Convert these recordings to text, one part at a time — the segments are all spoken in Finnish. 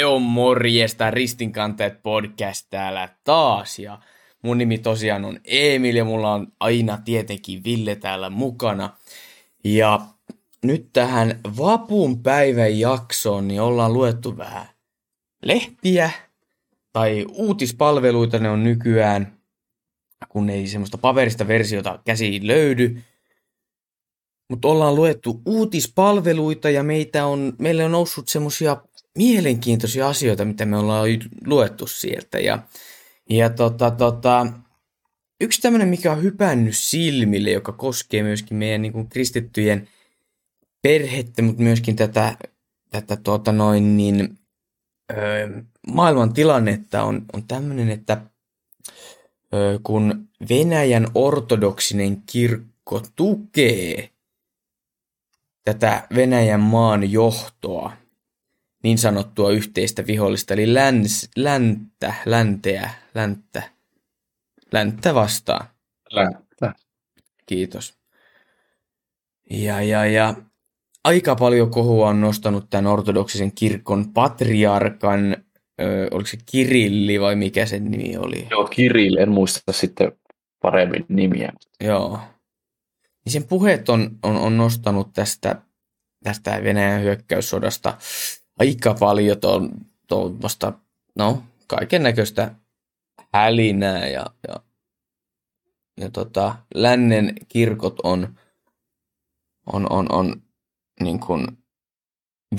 Se on morjesta, Ristinkanteet podcast täällä taas ja mun nimi tosiaan on Emil ja mulla on aina tietenkin Ville täällä mukana. Ja nyt tähän vapun päivän jaksoon niin ollaan luettu vähän lehtiä tai uutispalveluita ne on nykyään, kun ei semmoista paperista versiota käsiin löydy. Mutta ollaan luettu uutispalveluita ja meitä on, meille on noussut semmosia mielenkiintoisia asioita, mitä me ollaan luettu sieltä. Ja, ja tota, tota, yksi tämmöinen, mikä on hypännyt silmille, joka koskee myöskin meidän niin kuin kristittyjen perhettä, mutta myöskin tätä, tätä tota noin, niin, ö, maailman tilannetta on, on tämmöinen, että ö, kun Venäjän ortodoksinen kirkko tukee tätä Venäjän maan johtoa, niin sanottua yhteistä vihollista, eli läns, länttä, länteä, länttä, länttä vastaan. Länttä. Kiitos. Ja, ja, ja aika paljon kohua on nostanut tämän ortodoksisen kirkon patriarkan, ö, oliko se Kirilli vai mikä sen nimi oli? Joo, Kirill, en muista sitten paremmin nimiä. Joo. Niin sen puheet on, on, on nostanut tästä, tästä Venäjän hyökkäyssodasta aika paljon tuommoista, no, kaiken näköistä hälinää ja, ja, ja tota, lännen kirkot on, on, on, on niin kuin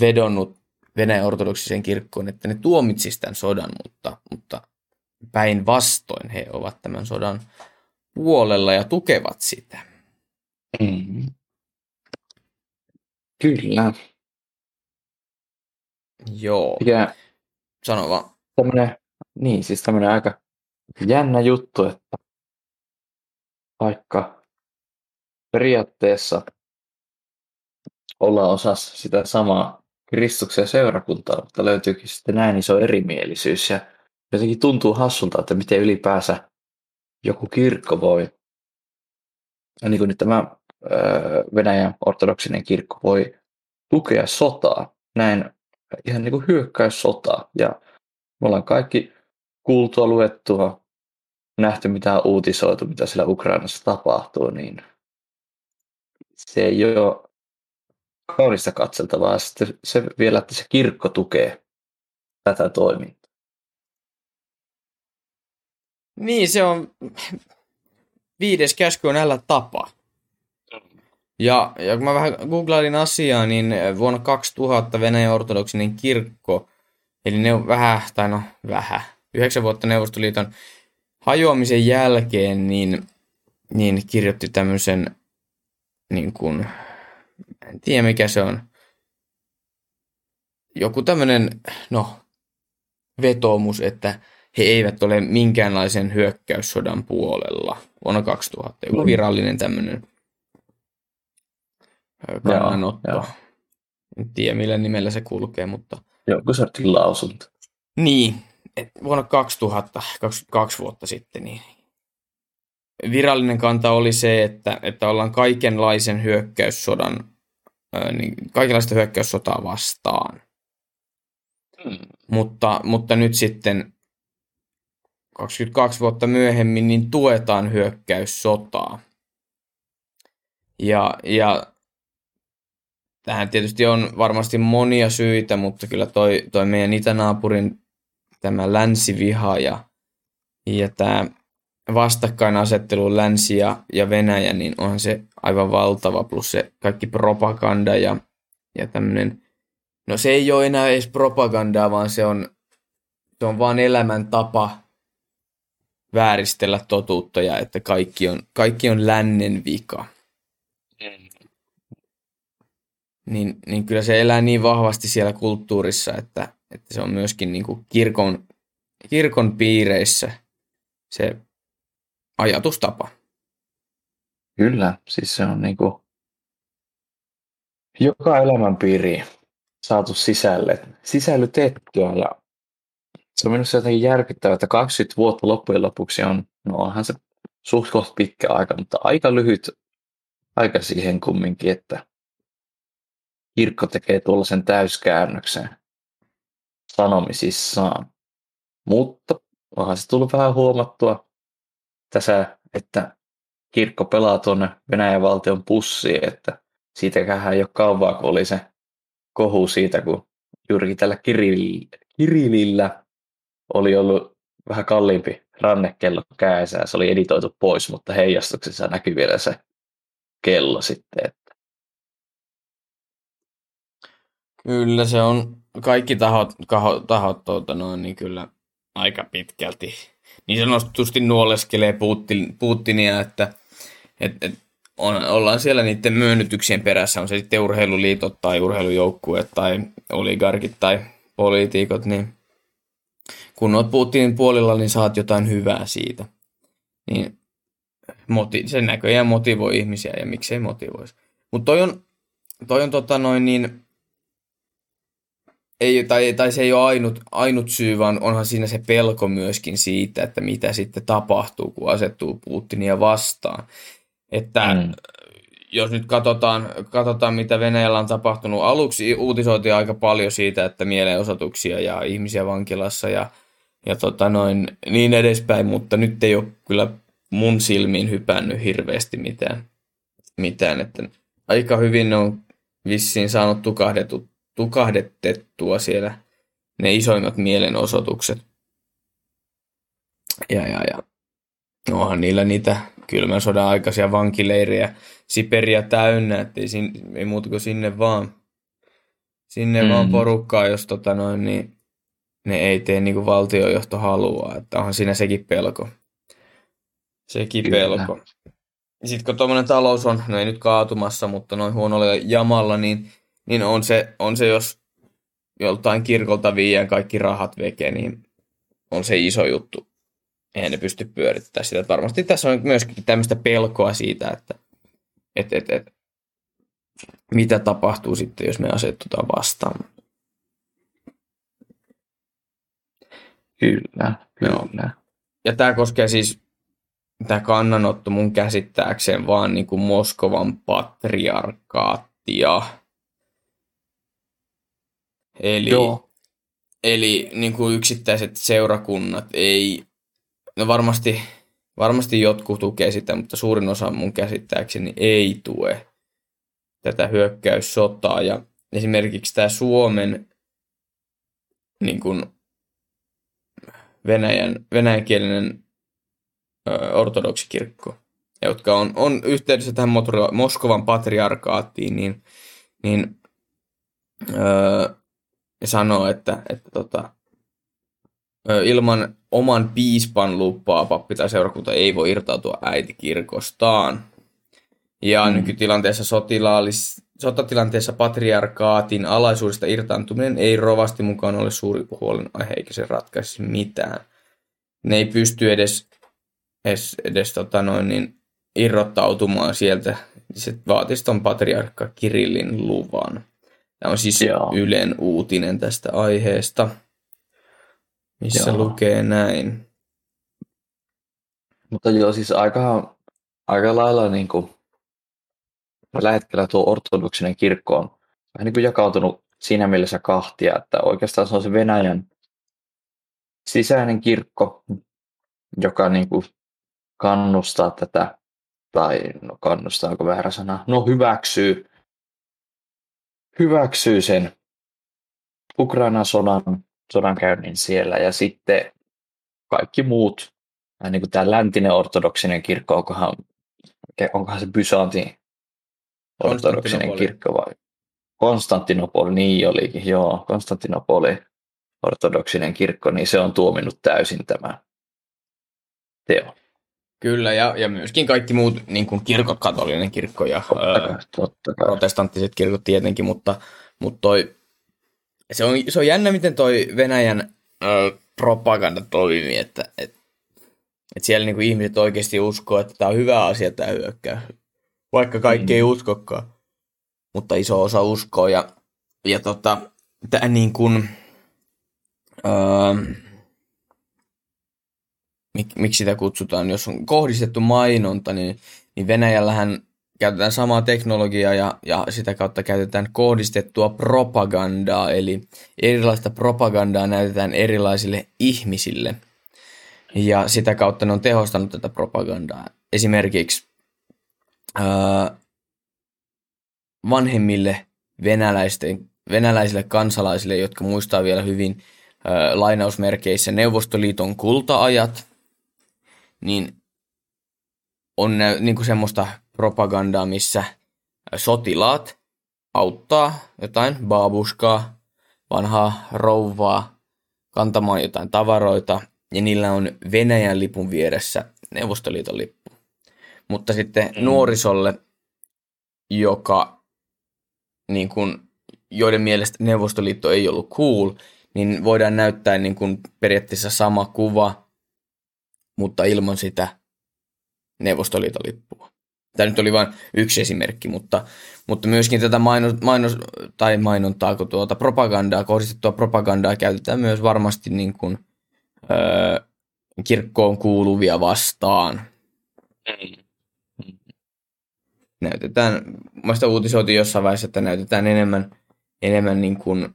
vedonnut Venäjän ortodoksiseen kirkkoon, että ne tuomitsisi tämän sodan, mutta, mutta päinvastoin he ovat tämän sodan puolella ja tukevat sitä. Mm. Kyllä. Joo. Mikä Sano vaan. tämmönen, niin siis tämmönen aika jännä juttu, että vaikka periaatteessa ollaan osassa sitä samaa Kristuksen seurakuntaa, mutta löytyykin sitten näin iso erimielisyys ja jotenkin tuntuu hassulta, että miten ylipäänsä joku kirkko voi, ja niin kuin nyt tämä öö, Venäjän ortodoksinen kirkko voi tukea sotaa näin ihan niin kuin hyökkäyssotaa. Ja me ollaan kaikki kuultua, luettua, nähty mitä on uutisoitu, mitä siellä Ukrainassa tapahtuu, niin se ei ole kaunista katseltavaa. Sitten se vielä, että se kirkko tukee tätä toimintaa. Niin, se on viides käsky on älä tapa. Ja, ja kun mä vähän googlailin asiaa, niin vuonna 2000 Venäjän ortodoksinen kirkko, eli ne on vähän, tai no vähän, yhdeksän vuotta Neuvostoliiton hajoamisen jälkeen, niin, niin kirjoitti tämmöisen, niin kuin, en tiedä mikä se on, joku tämmöinen, no, vetoomus, että he eivät ole minkäänlaisen hyökkäyssodan puolella vuonna 2000. Joku virallinen tämmöinen kannanotto. Joo, joo. En tiedä millä nimellä se kulkee, mutta... Joku sortin lausunto. Niin, et vuonna 2000, 22 vuotta sitten, niin virallinen kanta oli se, että, että ollaan kaikenlaisen hyökkäyssodan, niin kaikenlaista hyökkäyssotaa vastaan. Hmm. Mutta, mutta nyt sitten 22 vuotta myöhemmin niin tuetaan hyökkäyssotaa. Ja, ja tähän tietysti on varmasti monia syitä, mutta kyllä toi, toi meidän itänaapurin tämä länsiviha ja, ja tämä vastakkainasettelu länsi ja, ja Venäjä, niin onhan se aivan valtava, plus se kaikki propaganda ja, ja tämmöinen, no se ei ole enää edes propagandaa, vaan se on, se on vaan elämäntapa vääristellä totuutta ja että kaikki on, kaikki on lännen vika niin, niin kyllä se elää niin vahvasti siellä kulttuurissa, että, että se on myöskin niin kuin kirkon, kirkon piireissä se ajatustapa. Kyllä, siis se on niin kuin joka elämänpiiri saatu sisälle, sisällytettyä ja se on minusta jotenkin järkyttävää, että 20 vuotta loppujen lopuksi on, no onhan se suht pitkä aika, mutta aika lyhyt aika siihen kumminkin, että kirkko tekee tuollaisen täyskäännöksen sanomisissaan. Mutta onhan se tullut vähän huomattua tässä, että kirkko pelaa tuonne Venäjän valtion pussiin, että siitäkään ei ole kauan, kun oli se kohu siitä, kun juurikin tällä Kirillillä oli ollut vähän kalliimpi rannekello kädessä ja se oli editoitu pois, mutta heijastuksessa näkyy vielä se kello sitten. Että. Kyllä se on, kaikki tahot, tahot, tahot tuota noin, niin kyllä aika pitkälti niin sanotusti nuoleskelee Putin, Putinia, että et, et, on, ollaan siellä niiden myönnytyksien perässä, on se sitten urheiluliitot tai urheilujoukkueet tai oligarkit tai poliitikot, niin kun olet Putinin puolella, niin saat jotain hyvää siitä. Niin moti- se näköjään motivoi ihmisiä ja miksei motivoisi. Mutta toi on, toi on tota noin niin, ei, tai, tai se ei ole ainut, ainut syy, vaan onhan siinä se pelko myöskin siitä, että mitä sitten tapahtuu, kun asettuu Putinia vastaan. Että mm. jos nyt katsotaan, katsotaan, mitä Venäjällä on tapahtunut, aluksi uutisoitiin aika paljon siitä, että mielenosoituksia ja ihmisiä vankilassa ja, ja tota noin, niin edespäin, mutta nyt ei ole kyllä mun silmiin hypännyt hirveästi mitään. mitään että aika hyvin ne on vissiin saanut tukahdetut, tukahdetettua siellä ne isoimmat mielenosoitukset. Ja, ja, ja. Onhan niillä niitä kylmän sodan aikaisia vankileirejä Siperia täynnä, että ei, sin, ei muuta kuin sinne vaan, sinne mm. vaan porukkaa, jos tota noin, niin ne ei tee niin kuin valtiojohto haluaa, että onhan siinä sekin pelko. Sekin Kyllä. pelko. Sitten kun tuommoinen talous on, no ei nyt kaatumassa, mutta noin huonolla jamalla, niin, niin on, se, on se, jos joltain kirkolta viiään kaikki rahat veke, niin on se iso juttu. Eihän ne pysty pyörittämään sitä. varmasti tässä on myöskin tämmöistä pelkoa siitä, että et, et, et, mitä tapahtuu sitten, jos me asettutaan vastaan. Kyllä, kyllä. Ja tämä koskee siis tämä kannanotto mun käsittääkseen vaan niin kuin Moskovan patriarkaattia. Eli, Joo. eli niin kuin yksittäiset seurakunnat ei, no varmasti, varmasti jotkut tukee sitä, mutta suurin osa mun käsittääkseni ei tue tätä hyökkäyssotaa. Ja esimerkiksi tämä Suomen niin kuin Venäjän, venäjänkielinen ortodoksikirkko, jotka on, on yhteydessä tähän Moskovan patriarkaattiin, niin, niin öö, sanoo, että, että tota, ilman oman piispan lupaa pappi tai seurakunta ei voi irtautua äitikirkostaan. Ja mm. nykytilanteessa sotilaallis, sotatilanteessa patriarkaatin alaisuudesta irtaantuminen ei rovasti mukaan ole suuri huolenaihe, eikä se ratkaisi mitään. Ne ei pysty edes edes, edes tota noin, niin irrottautumaan sieltä. Se vaatisi ton patriarkka Kirillin luvan. Tämä on siis Joo. Ylen uutinen tästä aiheesta, missä joo. lukee näin. Mutta joo, siis aika, aika lailla niin kuin, tällä hetkellä tuo ortodoksinen kirkko on vähän niin kuin jakautunut siinä mielessä kahtia, että oikeastaan se on se Venäjän sisäinen kirkko, joka niin kuin kannustaa tätä, tai no kannustaako väärä sana, no hyväksyy, hyväksyy sen Ukrainan sodan, sodankäynnin siellä ja sitten kaikki muut, niin kuin tämä läntinen ortodoksinen kirkko, onkohan, onkohan se Byzantin ortodoksinen kirkko vai Konstantinopoli, niin olikin, joo, Konstantinopoli ortodoksinen kirkko, niin se on tuominut täysin tämä teo. Kyllä, ja, ja myöskin kaikki muut niin kuin kirkot, katolinen kirkko ja totta totta kai. protestanttiset kirkot tietenkin, mutta, mutta toi, se, on, se on jännä, miten toi Venäjän ö, propaganda toimii, että et, et siellä niin kuin ihmiset oikeasti uskoo, että tämä on hyvä asia tämä hyökkää, vaikka kaikki mm. ei uskokaan, mutta iso osa uskoo, ja, ja tota, tämä niin kuin, öö, mik, miksi sitä kutsutaan, jos on kohdistettu mainonta, niin, niin Venäjällähän käytetään samaa teknologiaa ja, ja sitä kautta käytetään kohdistettua propagandaa, eli erilaista propagandaa näytetään erilaisille ihmisille. Ja sitä kautta ne on tehostanut tätä propagandaa. Esimerkiksi ää, vanhemmille venäläisten, venäläisille kansalaisille, jotka muistaa vielä hyvin ää, lainausmerkeissä Neuvostoliiton kultaajat, niin on niin kuin semmoista propagandaa, missä sotilaat auttaa jotain baabuskaa, vanhaa rouvaa kantamaan jotain tavaroita, ja niillä on Venäjän lipun vieressä Neuvostoliiton lippu. Mutta sitten mm. nuorisolle, joka, niin kun, joiden mielestä Neuvostoliitto ei ollut cool, niin voidaan näyttää niin kun periaatteessa sama kuva, mutta ilman sitä Neuvostoliiton lippua. Tämä nyt oli vain yksi esimerkki, mutta, mutta myöskin tätä mainos, mainos, tai mainontaa, kun tuota propagandaa, kohdistettua propagandaa käytetään myös varmasti niin kuin, öö, kirkkoon kuuluvia vastaan. Näytetään, muista uutisoitiin jossain vaiheessa, että näytetään enemmän, enemmän niin kuin,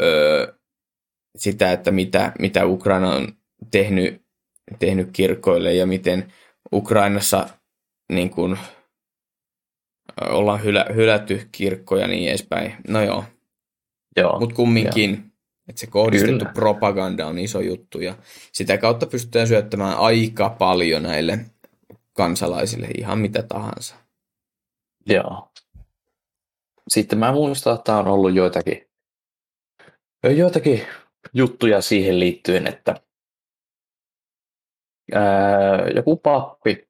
öö, sitä, että mitä, mitä Ukraina on tehnyt, tehnyt kirkoille ja miten Ukrainassa niin kuin, ollaan hylä, hylätty kirkkoja ja niin edespäin. No joo. joo Mutta kumminkin, joo. että se kohdistettu Kyllä. propaganda on iso juttu ja sitä kautta pystytään syöttämään aika paljon näille kansalaisille ihan mitä tahansa. Joo. Sitten mä muistan, että on ollut joitakin, joitakin juttuja siihen liittyen, että ää, joku pappi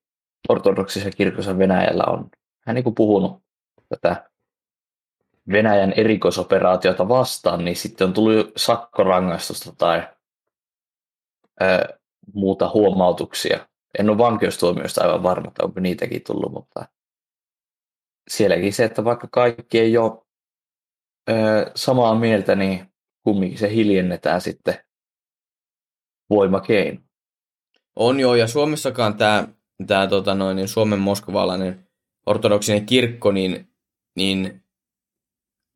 ortodoksisen kirkossa Venäjällä on hän niin puhunut tätä Venäjän erikoisoperaatiota vastaan, niin sitten on tullut sakkorangaistusta tai ää, muuta huomautuksia. En ole vankeustuomioista aivan varma, että onko niitäkin tullut, mutta sielläkin se, että vaikka kaikki ei ole ää, samaa mieltä, niin kumminkin se hiljennetään sitten voimakeino. On joo, ja Suomessakaan tämä, tämä tota noin, niin Suomen moskovalainen ortodoksinen kirkko, niin, niin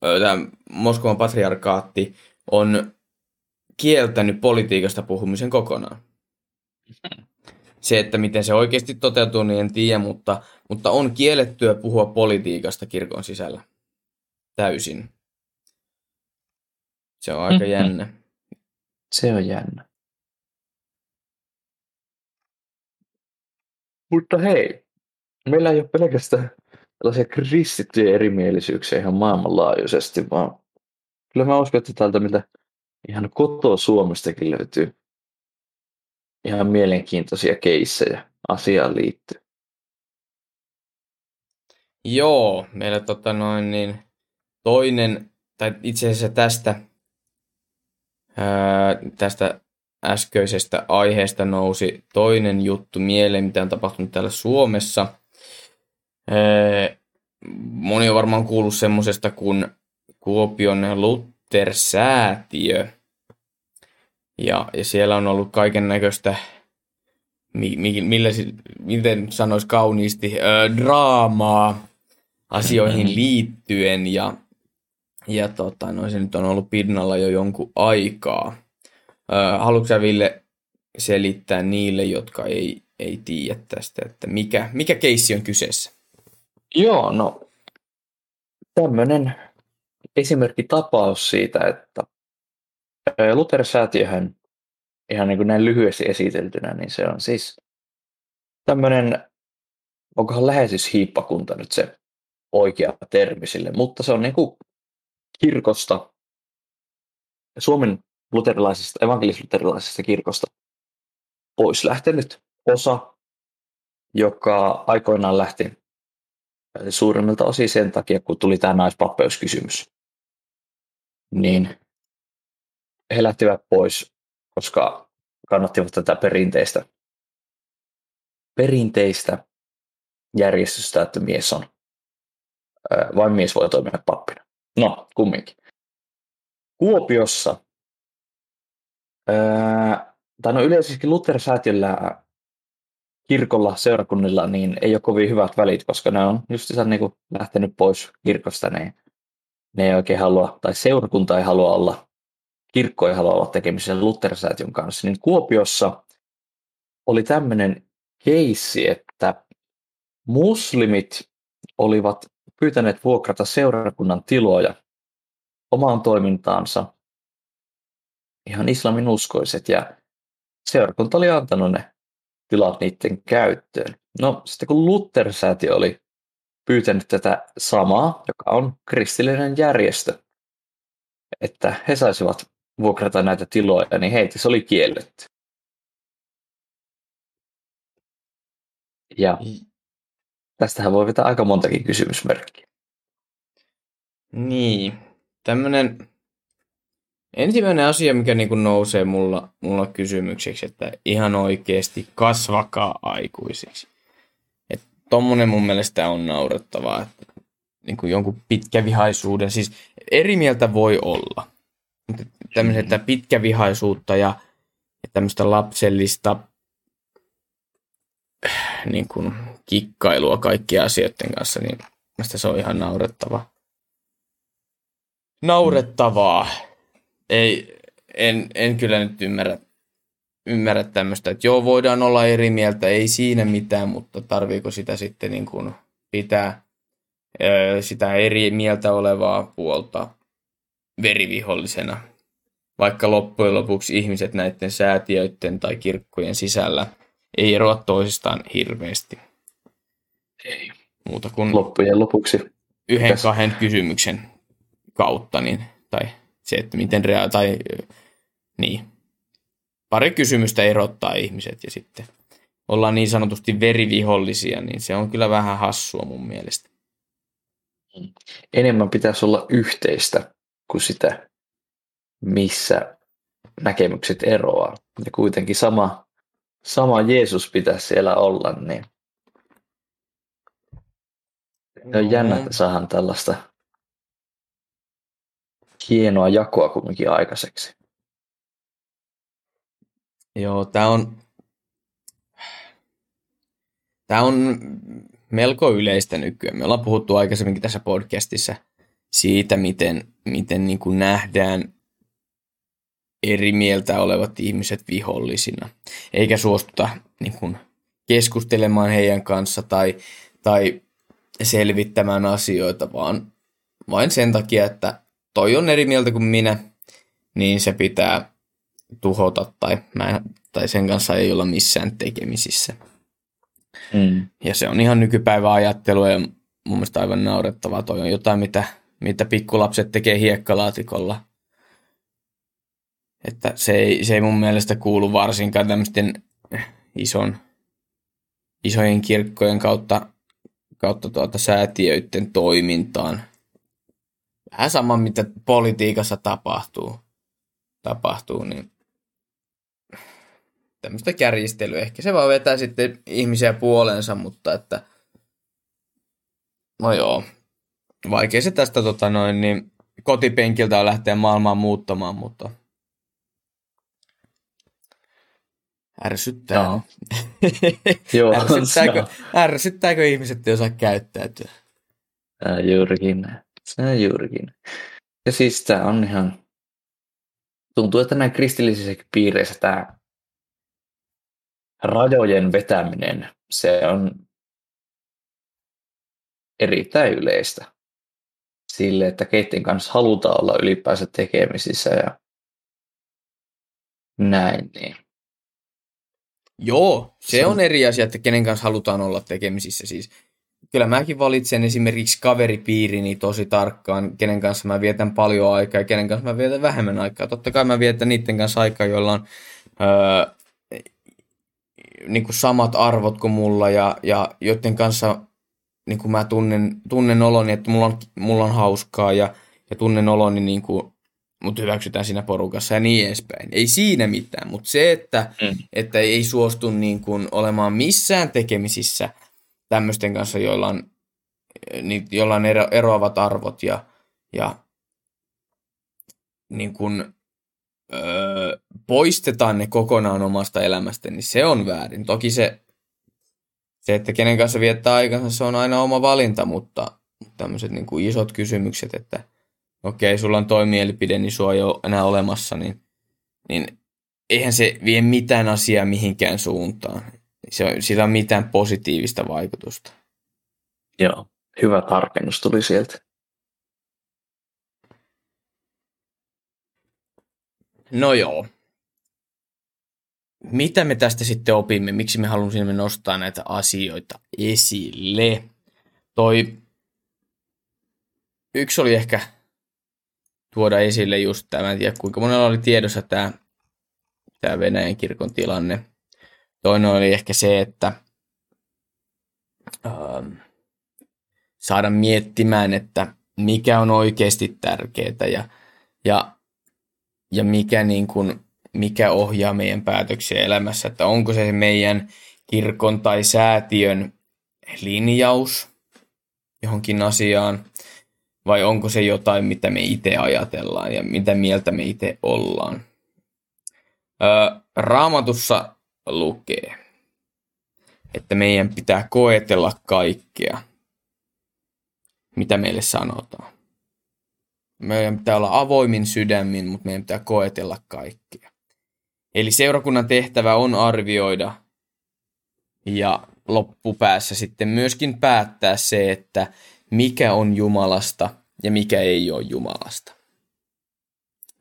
tämä Moskovan patriarkaatti on kieltänyt politiikasta puhumisen kokonaan. Se, että miten se oikeasti toteutuu, niin en tiedä, mutta, mutta on kiellettyä puhua politiikasta kirkon sisällä. Täysin. Se on aika jännä. Se on jännä. Mutta hei, meillä ei ole pelkästään tällaisia kristittyjä erimielisyyksiä ihan maailmanlaajuisesti, vaan kyllä mä uskon, että täältä mitä ihan kotoa Suomestakin löytyy ihan mielenkiintoisia keissejä asiaan liittyen. Joo, meillä tota noin niin toinen, tai itse asiassa tästä, ää, tästä äskeisestä aiheesta nousi toinen juttu mieleen, mitä on tapahtunut täällä Suomessa. Moni on varmaan kuullut semmoisesta kuin Kuopion Luther-säätiö. Ja, ja siellä on ollut kaiken näköistä, mi, mi, millä, miten sanoisi kauniisti, ö, draamaa asioihin liittyen. Ja, ja tota, no, se nyt on ollut pinnalla jo jonkun aikaa. Haluatko Ville selittää niille, jotka ei, ei tiedä tästä, että mikä, mikä keissi on kyseessä? Joo, no tämmöinen esimerkkitapaus siitä, että Luther-säätiöhän ihan niin kuin näin lyhyesti esiteltynä, niin se on siis tämmöinen, onkohan lähetyshiippakunta nyt se oikea termi sille, mutta se on niin kuin kirkosta, Suomen luterilaisesta, evankelis-luterilaisesta kirkosta pois lähtenyt osa, joka aikoinaan lähti suurimmilta osin sen takia, kun tuli tämä naispapeuskysymys. Niin he lähtivät pois, koska kannattivat tätä perinteistä, perinteistä järjestystä, että mies on, vain mies voi toimia pappina. No, kumminkin. Kuopiossa Öö, tai no yleisesti Luther-säätiöllä kirkolla, seurakunnilla, niin ei ole kovin hyvät välit, koska ne on just niin kuin lähtenyt pois kirkosta, niin ne ei oikein halua, tai seurakunta ei halua olla, kirkko ei halua olla tekemisen Luthersäätiön kanssa, niin Kuopiossa oli tämmöinen keissi, että muslimit olivat pyytäneet vuokrata seurakunnan tiloja omaan toimintaansa, ihan islamin uskoiset, ja seurakunta oli antanut ne tilat niiden käyttöön. No sitten kun Luther-säätiö oli pyytänyt tätä samaa, joka on kristillinen järjestö, että he saisivat vuokrata näitä tiloja, niin heitä se oli kielletty. Ja tästähän voi vetää aika montakin kysymysmerkkiä. Niin, tämmöinen ensimmäinen asia, mikä niin kuin nousee mulla, mulla kysymykseksi, että ihan oikeasti kasvakaa aikuisiksi. Että tommonen mun mielestä on naurettavaa, että niin kuin jonkun pitkävihaisuuden, siis eri mieltä voi olla. Mutta tämmöistä mm-hmm. pitkävihaisuutta ja, ja tämmöistä lapsellista niin kuin kikkailua kaikkien asioiden kanssa, niin mielestäni se on ihan naurettavaa. Naurettavaa. Ei, en, en kyllä nyt ymmärrä, ymmärrä tämmöistä, että joo, voidaan olla eri mieltä, ei siinä mitään, mutta tarviiko sitä sitten niin kuin pitää sitä eri mieltä olevaa puolta verivihollisena, vaikka loppujen lopuksi ihmiset näiden säätiöiden tai kirkkojen sisällä ei eroa toisistaan hirveästi. Ei. Muuta kuin loppujen lopuksi. Yhden Tässä. kahden kysymyksen kautta, niin, tai se, että miten rea- tai niin. Pari kysymystä erottaa ihmiset ja sitten ollaan niin sanotusti verivihollisia, niin se on kyllä vähän hassua mun mielestä. Enemmän pitäisi olla yhteistä kuin sitä, missä näkemykset eroaa. Ja kuitenkin sama, sama Jeesus pitäisi siellä olla, niin no. on jännä, että saadaan tällaista hienoa jakoa kumminkin aikaiseksi. Joo, tämä on, tämä on melko yleistä nykyään. Me ollaan puhuttu aikaisemminkin tässä podcastissa siitä, miten, miten niin kuin nähdään eri mieltä olevat ihmiset vihollisina, eikä suostuta niin kuin keskustelemaan heidän kanssa tai, tai selvittämään asioita, vaan vain sen takia, että toi on eri mieltä kuin minä, niin se pitää tuhota tai, mä, tai sen kanssa ei olla missään tekemisissä. Mm. Ja se on ihan nykypäivän ajattelua ja mun mielestä aivan naurettavaa. Toi on jotain, mitä, mitä pikkulapset tekee hiekkalaatikolla. Että se ei, se ei mun mielestä kuulu varsinkaan tämmöisten ison, isojen kirkkojen kautta, kautta tuota säätiöiden toimintaan. Vähän sama, mitä politiikassa tapahtuu, tapahtuu niin tämmöistä kärjistelyä. Ehkä se vaan vetää sitten ihmisiä puoleensa, mutta että no joo, vaikea se tästä tota noin, niin kotipenkiltä on lähteä maailmaan muuttamaan, mutta ärsyttää. No. joo, ärsyttääkö, ärsyttääkö ihmiset, jos osaa käyttäytyä? Tää juurikin. Se juurikin. Ja siis tämä on ihan, tuntuu, että näin kristillisissä piireissä tämä rajojen vetäminen, se on erittäin yleistä sille, että keiden kanssa halutaan olla ylipäänsä tekemisissä ja näin. Niin. Joo, se, se on eri asia, että kenen kanssa halutaan olla tekemisissä. Siis kyllä mäkin valitsen esimerkiksi kaveripiirini tosi tarkkaan, kenen kanssa mä vietän paljon aikaa ja kenen kanssa mä vietän vähemmän aikaa. Totta kai mä vietän niiden kanssa aikaa, joilla on öö, niin kuin samat arvot kuin mulla ja, ja joiden kanssa niin kuin mä tunnen, tunnen oloni, että mulla on, mulla on hauskaa ja, ja tunnen oloni niin kuin mut hyväksytään siinä porukassa ja niin edespäin. Ei siinä mitään, mutta se, että, mm. että ei suostu niin kuin olemaan missään tekemisissä tämmöisten kanssa, joilla on, niin, joilla on ero, eroavat arvot ja, ja niin kuin, öö, poistetaan ne kokonaan omasta elämästä, niin se on väärin. Toki se se, että kenen kanssa viettää aikansa, se on aina oma valinta, mutta tämmöiset niin kuin isot kysymykset, että okei, sulla on toi mielipide, niin sua ei ole enää olemassa, niin, niin eihän se vie mitään asiaa mihinkään suuntaan. Se, sillä on mitään positiivista vaikutusta. Joo, hyvä tarkennus tuli sieltä. No joo. Mitä me tästä sitten opimme? Miksi me halusimme nostaa näitä asioita esille? Toi yksi oli ehkä tuoda esille just tämä, en tiedä kuinka monella oli tiedossa tämä, tämä Venäjän kirkon tilanne. Toinen oli ehkä se, että ähm, saada miettimään, että mikä on oikeasti tärkeää ja, ja, ja mikä, niin kuin, mikä ohjaa meidän päätöksiä elämässä, että onko se meidän kirkon tai säätiön linjaus johonkin asiaan, vai onko se jotain, mitä me itse ajatellaan ja mitä mieltä me itse ollaan. Öö, raamatussa lukee, että meidän pitää koetella kaikkea, mitä meille sanotaan. Meidän pitää olla avoimin sydämin, mutta meidän pitää koetella kaikkea. Eli seurakunnan tehtävä on arvioida ja loppupäässä sitten myöskin päättää se, että mikä on Jumalasta ja mikä ei ole Jumalasta.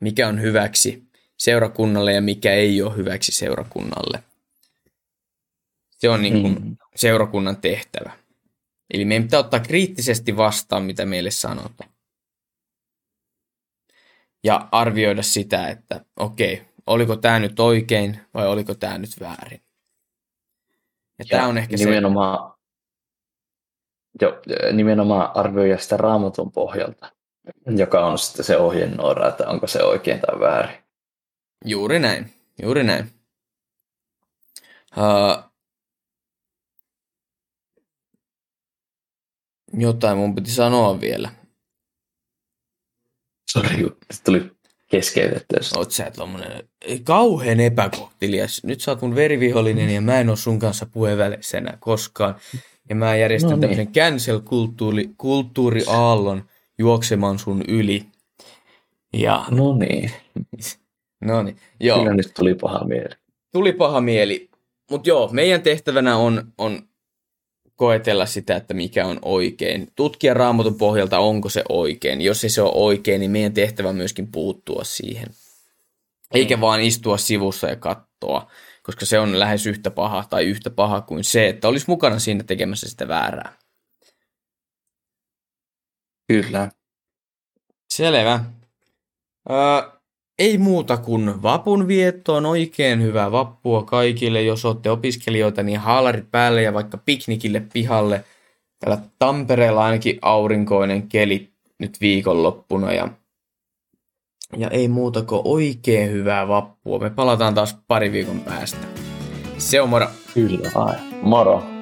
Mikä on hyväksi seurakunnalle ja mikä ei ole hyväksi seurakunnalle. Se on niin kuin mm. seurakunnan tehtävä. Eli meidän pitää ottaa kriittisesti vastaan, mitä meille sanotaan. Ja arvioida sitä, että okei, oliko tämä nyt oikein vai oliko tämä nyt väärin. Ja, ja tämä on ehkä nimenomaan, jo, nimenomaan arvioida sitä raamatun pohjalta, joka on sitten se ohjenuora, että onko se oikein tai väärin. Juuri näin, juuri näin. Uh, jotain mun piti sanoa vielä. Sori, tuli keskeytetty. Oot sä tommonen kauhean epäkohtelias. Nyt sä oot mun verivihollinen ja mä en oo sun kanssa puhevälissä enää koskaan. Ja mä järjestän no niin. tämmöisen cancel-kulttuuri, kulttuuriaallon juoksemaan sun yli. Ja... No niin. no niin, joo. Kyllä nyt tuli paha mieli. Tuli paha mieli. Mutta joo, meidän tehtävänä on, on koetella sitä, että mikä on oikein. Tutkia raamatun pohjalta, onko se oikein. Jos ei se ole oikein, niin meidän tehtävä on myöskin puuttua siihen. Eikä mm. vaan istua sivussa ja katsoa koska se on lähes yhtä paha tai yhtä paha kuin se, että olisi mukana siinä tekemässä sitä väärää. Kyllä. Selvä. Öö, ei muuta kuin vapun viettoon oikein hyvää vappua kaikille. Jos olette opiskelijoita, niin haalarit päälle ja vaikka piknikille pihalle. Täällä Tampereella ainakin aurinkoinen keli nyt viikonloppuna ja ja ei muuta kuin oikein hyvää vappua. Me palataan taas pari viikon päästä. Se on moro. Kyllä, ai. Moro.